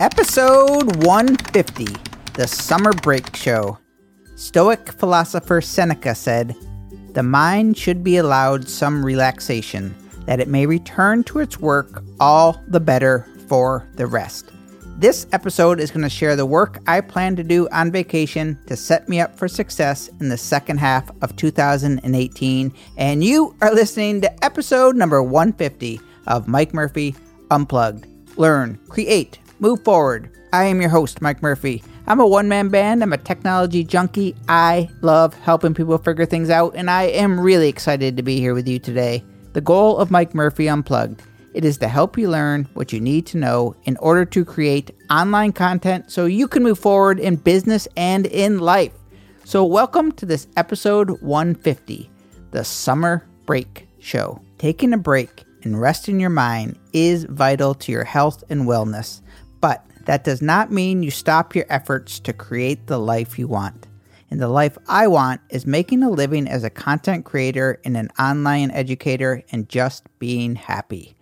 Episode 150 The Summer Break Show. Stoic philosopher Seneca said, The mind should be allowed some relaxation, that it may return to its work all the better for the rest. This episode is going to share the work I plan to do on vacation to set me up for success in the second half of 2018. And you are listening to episode number 150 of Mike Murphy Unplugged. Learn, create, move forward. I am your host, Mike Murphy. I'm a one man band, I'm a technology junkie. I love helping people figure things out, and I am really excited to be here with you today. The goal of Mike Murphy Unplugged it is to help you learn what you need to know in order to create online content so you can move forward in business and in life. So, welcome to this episode 150, the Summer Break Show. Taking a break and resting your mind is vital to your health and wellness, that does not mean you stop your efforts to create the life you want. And the life I want is making a living as a content creator and an online educator and just being happy.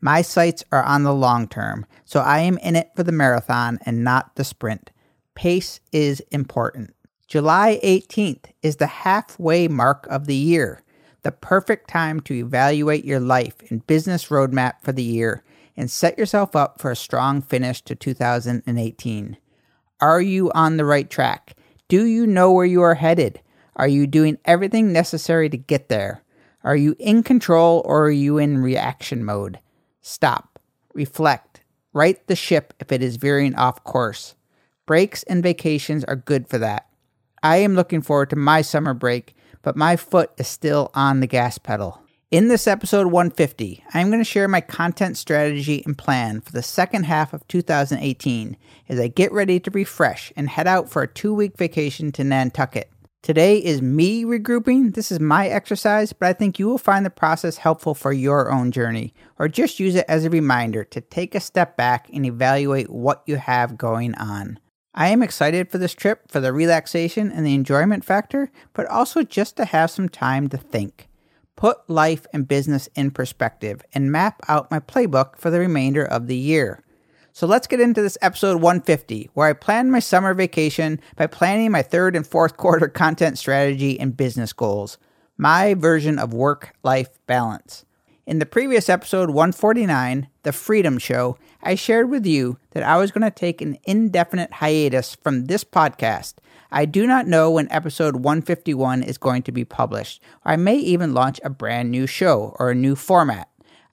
My sights are on the long term, so I am in it for the marathon and not the sprint. Pace is important. July 18th is the halfway mark of the year the perfect time to evaluate your life and business roadmap for the year and set yourself up for a strong finish to 2018. Are you on the right track? Do you know where you are headed? Are you doing everything necessary to get there? Are you in control or are you in reaction mode? Stop, reflect, right the ship if it is veering off course. Breaks and vacations are good for that. I am looking forward to my summer break but my foot is still on the gas pedal. In this episode 150, I'm going to share my content strategy and plan for the second half of 2018 as I get ready to refresh and head out for a two week vacation to Nantucket. Today is me regrouping. This is my exercise, but I think you will find the process helpful for your own journey, or just use it as a reminder to take a step back and evaluate what you have going on. I am excited for this trip for the relaxation and the enjoyment factor, but also just to have some time to think. Put life and business in perspective and map out my playbook for the remainder of the year. So let's get into this episode 150, where I plan my summer vacation by planning my third and fourth quarter content strategy and business goals. My version of work life balance. In the previous episode 149, The Freedom Show, I shared with you that I was going to take an indefinite hiatus from this podcast. I do not know when episode 151 is going to be published. I may even launch a brand new show or a new format.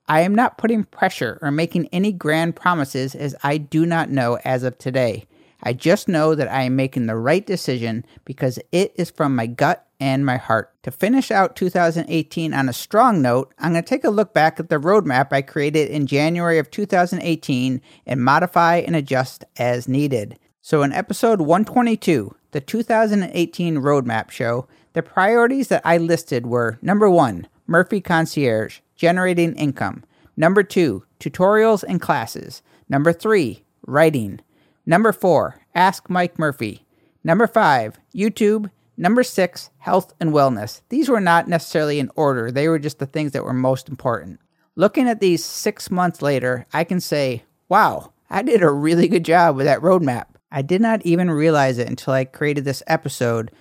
I am not putting pressure or making any grand promises as I do not know as of today. I just know that I am making the right decision because it is from my gut and my heart. To finish out 2018 on a strong note, I'm going to take a look back at the roadmap I created in January of 2018 and modify and adjust as needed. So, in episode 122, the 2018 roadmap show, the priorities that I listed were number one, Murphy Concierge, generating income. Number two, tutorials and classes. Number three, writing. Number four, Ask Mike Murphy. Number five, YouTube. Number six, health and wellness. These were not necessarily in order, they were just the things that were most important. Looking at these six months later, I can say, wow, I did a really good job with that roadmap. I did not even realize it until I created this episode,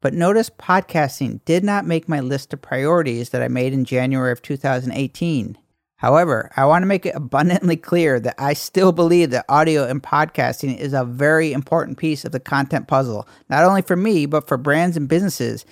but notice podcasting did not make my list of priorities that I made in January of 2018. However, I want to make it abundantly clear that I still believe that audio and podcasting is a very important piece of the content puzzle, not only for me, but for brands and businesses.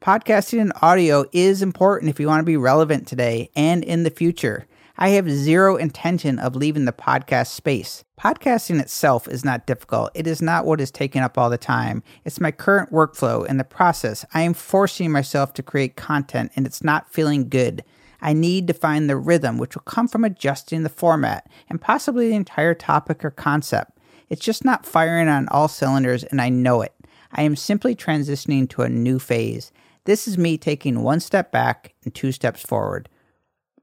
Podcasting and audio is important if you want to be relevant today and in the future. I have zero intention of leaving the podcast space. Podcasting itself is not difficult. It is not what is taking up all the time. It's my current workflow and the process. I am forcing myself to create content and it's not feeling good. I need to find the rhythm, which will come from adjusting the format and possibly the entire topic or concept. It's just not firing on all cylinders, and I know it. I am simply transitioning to a new phase. This is me taking one step back and two steps forward.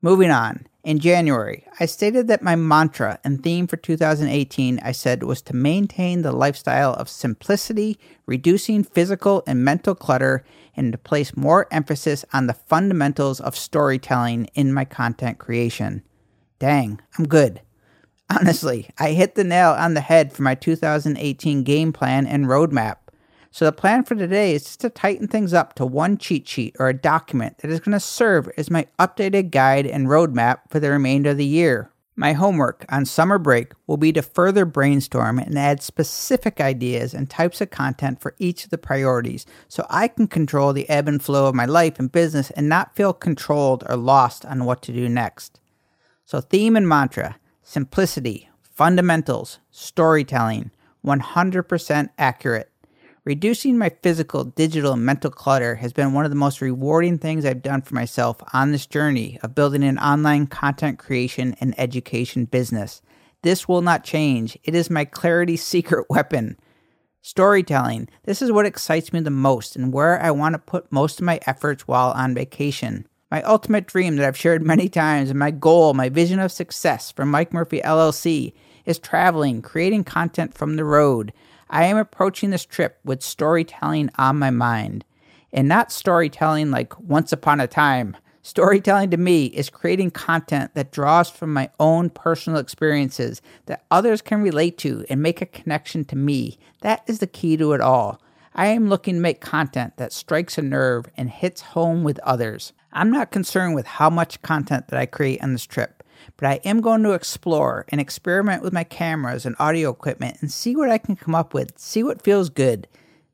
Moving on. In January, I stated that my mantra and theme for 2018 I said was to maintain the lifestyle of simplicity, reducing physical and mental clutter, and to place more emphasis on the fundamentals of storytelling in my content creation. Dang, I'm good. Honestly, I hit the nail on the head for my 2018 game plan and roadmap. So the plan for today is just to tighten things up to one cheat sheet or a document that is going to serve as my updated guide and roadmap for the remainder of the year. My homework on summer break will be to further brainstorm and add specific ideas and types of content for each of the priorities so I can control the ebb and flow of my life and business and not feel controlled or lost on what to do next. So, theme and mantra simplicity, fundamentals, storytelling, 100% accurate. Reducing my physical, digital, and mental clutter has been one of the most rewarding things I've done for myself on this journey of building an online content creation and education business. This will not change. It is my clarity secret weapon. Storytelling. This is what excites me the most and where I want to put most of my efforts while on vacation. My ultimate dream that I've shared many times and my goal, my vision of success for Mike Murphy LLC is traveling, creating content from the road. I am approaching this trip with storytelling on my mind. And not storytelling like once upon a time. Storytelling to me is creating content that draws from my own personal experiences that others can relate to and make a connection to me. That is the key to it all. I am looking to make content that strikes a nerve and hits home with others. I'm not concerned with how much content that I create on this trip but I am going to explore and experiment with my cameras and audio equipment and see what I can come up with, see what feels good.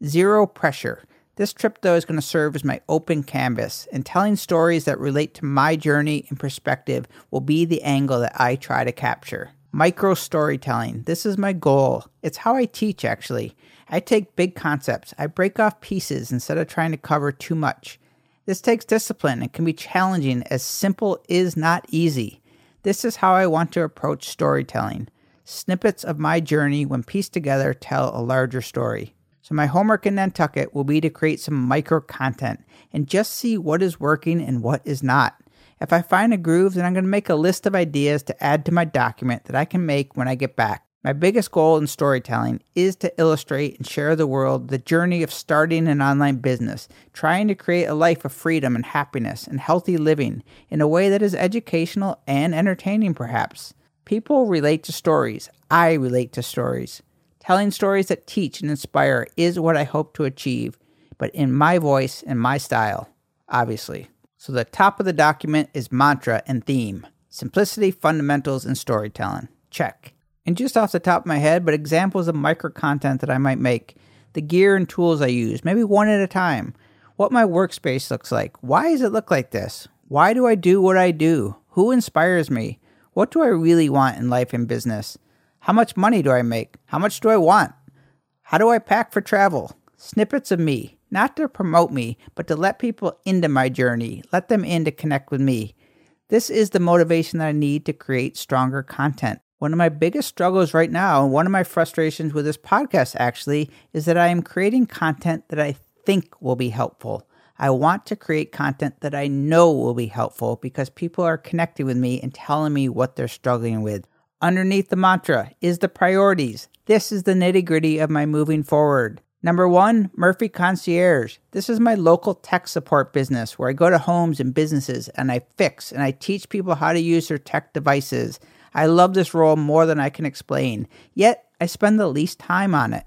Zero pressure. This trip, though, is going to serve as my open canvas, and telling stories that relate to my journey and perspective will be the angle that I try to capture. Micro storytelling. This is my goal. It's how I teach, actually. I take big concepts, I break off pieces instead of trying to cover too much. This takes discipline and can be challenging, as simple is not easy. This is how I want to approach storytelling. Snippets of my journey, when pieced together, tell a larger story. So, my homework in Nantucket will be to create some micro content and just see what is working and what is not. If I find a groove, then I'm going to make a list of ideas to add to my document that I can make when I get back. My biggest goal in storytelling is to illustrate and share the world the journey of starting an online business, trying to create a life of freedom and happiness and healthy living in a way that is educational and entertaining, perhaps. People relate to stories. I relate to stories. Telling stories that teach and inspire is what I hope to achieve, but in my voice and my style, obviously. So the top of the document is mantra and theme simplicity, fundamentals, and storytelling. Check. And just off the top of my head, but examples of micro content that I might make, the gear and tools I use, maybe one at a time, what my workspace looks like. Why does it look like this? Why do I do what I do? Who inspires me? What do I really want in life and business? How much money do I make? How much do I want? How do I pack for travel? Snippets of me, not to promote me, but to let people into my journey, let them in to connect with me. This is the motivation that I need to create stronger content. One of my biggest struggles right now, and one of my frustrations with this podcast actually, is that I am creating content that I think will be helpful. I want to create content that I know will be helpful because people are connecting with me and telling me what they're struggling with. Underneath the mantra is the priorities. This is the nitty gritty of my moving forward. Number one, Murphy Concierge. This is my local tech support business where I go to homes and businesses and I fix and I teach people how to use their tech devices. I love this role more than I can explain, yet I spend the least time on it.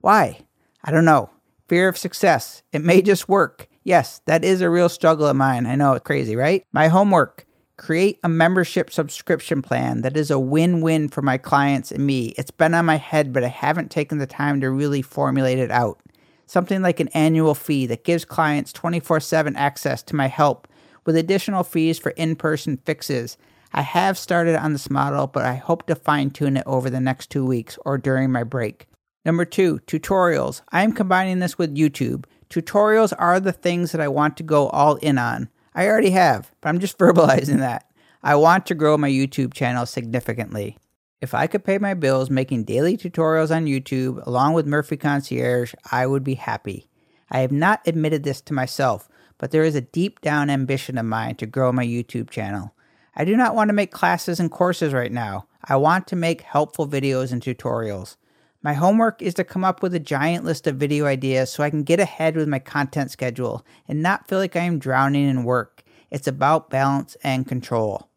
Why? I don't know. Fear of success. It may just work. Yes, that is a real struggle of mine. I know it's crazy, right? My homework create a membership subscription plan that is a win win for my clients and me. It's been on my head, but I haven't taken the time to really formulate it out. Something like an annual fee that gives clients 24 7 access to my help with additional fees for in person fixes I have started on this model, but I hope to fine tune it over the next two weeks or during my break. Number two, tutorials. I am combining this with YouTube. Tutorials are the things that I want to go all in on. I already have, but I'm just verbalizing that. I want to grow my YouTube channel significantly. If I could pay my bills making daily tutorials on YouTube along with Murphy Concierge, I would be happy. I have not admitted this to myself, but there is a deep down ambition of mine to grow my YouTube channel. I do not want to make classes and courses right now. I want to make helpful videos and tutorials. My homework is to come up with a giant list of video ideas so I can get ahead with my content schedule and not feel like I am drowning in work. It's about balance and control.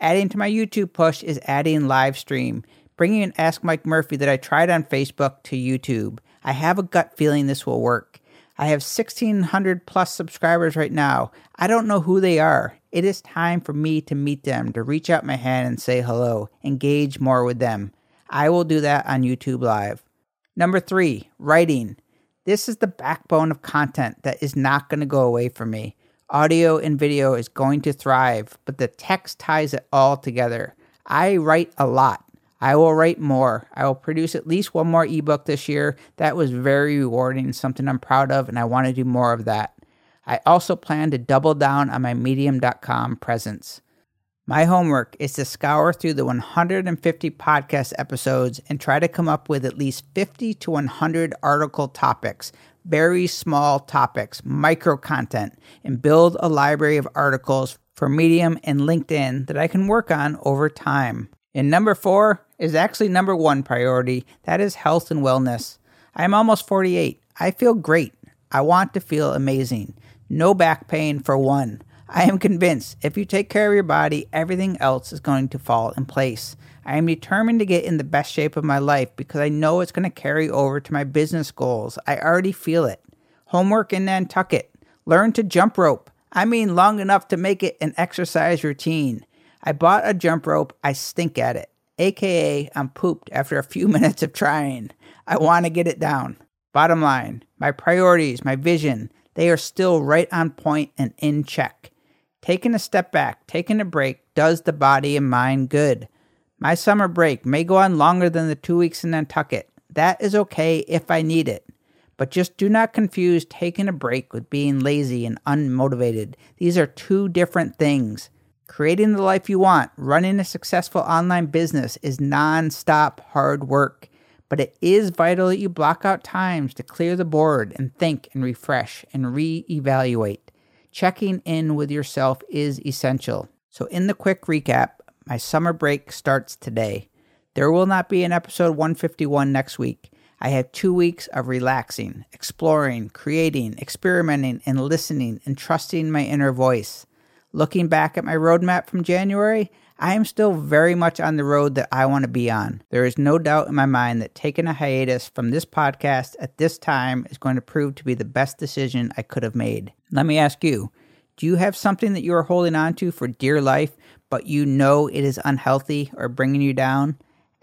Adding to my YouTube push is adding live stream, bringing an Ask Mike Murphy that I tried on Facebook to YouTube. I have a gut feeling this will work. I have 1,600 plus subscribers right now. I don't know who they are. It is time for me to meet them, to reach out my hand and say hello, engage more with them. I will do that on YouTube Live. Number three, writing. This is the backbone of content that is not going to go away from me. Audio and video is going to thrive, but the text ties it all together. I write a lot. I will write more. I will produce at least one more ebook this year. That was very rewarding, something I'm proud of, and I want to do more of that. I also plan to double down on my medium.com presence. My homework is to scour through the 150 podcast episodes and try to come up with at least 50 to 100 article topics very small topics, micro content, and build a library of articles for Medium and LinkedIn that I can work on over time. And number four is actually number one priority that is health and wellness. I'm almost 48. I feel great. I want to feel amazing. No back pain for one. I am convinced if you take care of your body, everything else is going to fall in place. I am determined to get in the best shape of my life because I know it's going to carry over to my business goals. I already feel it. Homework in Nantucket. Learn to jump rope. I mean, long enough to make it an exercise routine. I bought a jump rope. I stink at it. AKA, I'm pooped after a few minutes of trying. I want to get it down. Bottom line, my priorities, my vision, they are still right on point and in check. Taking a step back, taking a break does the body and mind good. My summer break may go on longer than the two weeks in Nantucket. That is okay if I need it. But just do not confuse taking a break with being lazy and unmotivated. These are two different things. Creating the life you want, running a successful online business is non stop hard work. But it is vital that you block out times to clear the board and think and refresh and re evaluate. Checking in with yourself is essential. So, in the quick recap, my summer break starts today. There will not be an episode 151 next week. I have two weeks of relaxing, exploring, creating, experimenting, and listening and trusting my inner voice. Looking back at my roadmap from January, I am still very much on the road that I want to be on. There is no doubt in my mind that taking a hiatus from this podcast at this time is going to prove to be the best decision I could have made. Let me ask you do you have something that you are holding on to for dear life but you know it is unhealthy or bringing you down,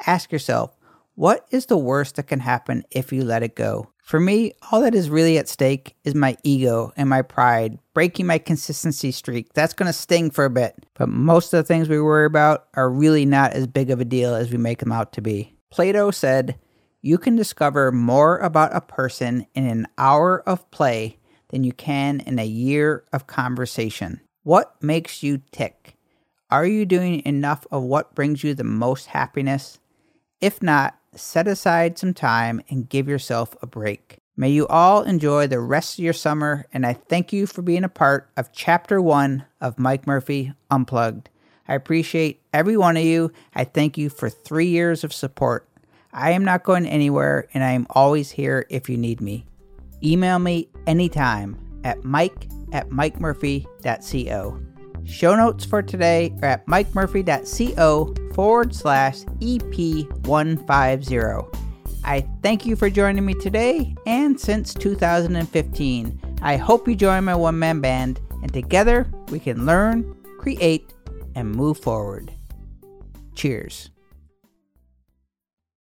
ask yourself, what is the worst that can happen if you let it go? For me, all that is really at stake is my ego and my pride, breaking my consistency streak. That's going to sting for a bit, but most of the things we worry about are really not as big of a deal as we make them out to be. Plato said, You can discover more about a person in an hour of play than you can in a year of conversation. What makes you tick? Are you doing enough of what brings you the most happiness? If not, set aside some time and give yourself a break. May you all enjoy the rest of your summer, and I thank you for being a part of Chapter 1 of Mike Murphy Unplugged. I appreciate every one of you. I thank you for three years of support. I am not going anywhere, and I am always here if you need me. Email me anytime at mike at mikemurphy.co. Show notes for today are at mikemurphy.co forward slash EP150. I thank you for joining me today and since 2015. I hope you join my one man band, and together we can learn, create, and move forward. Cheers.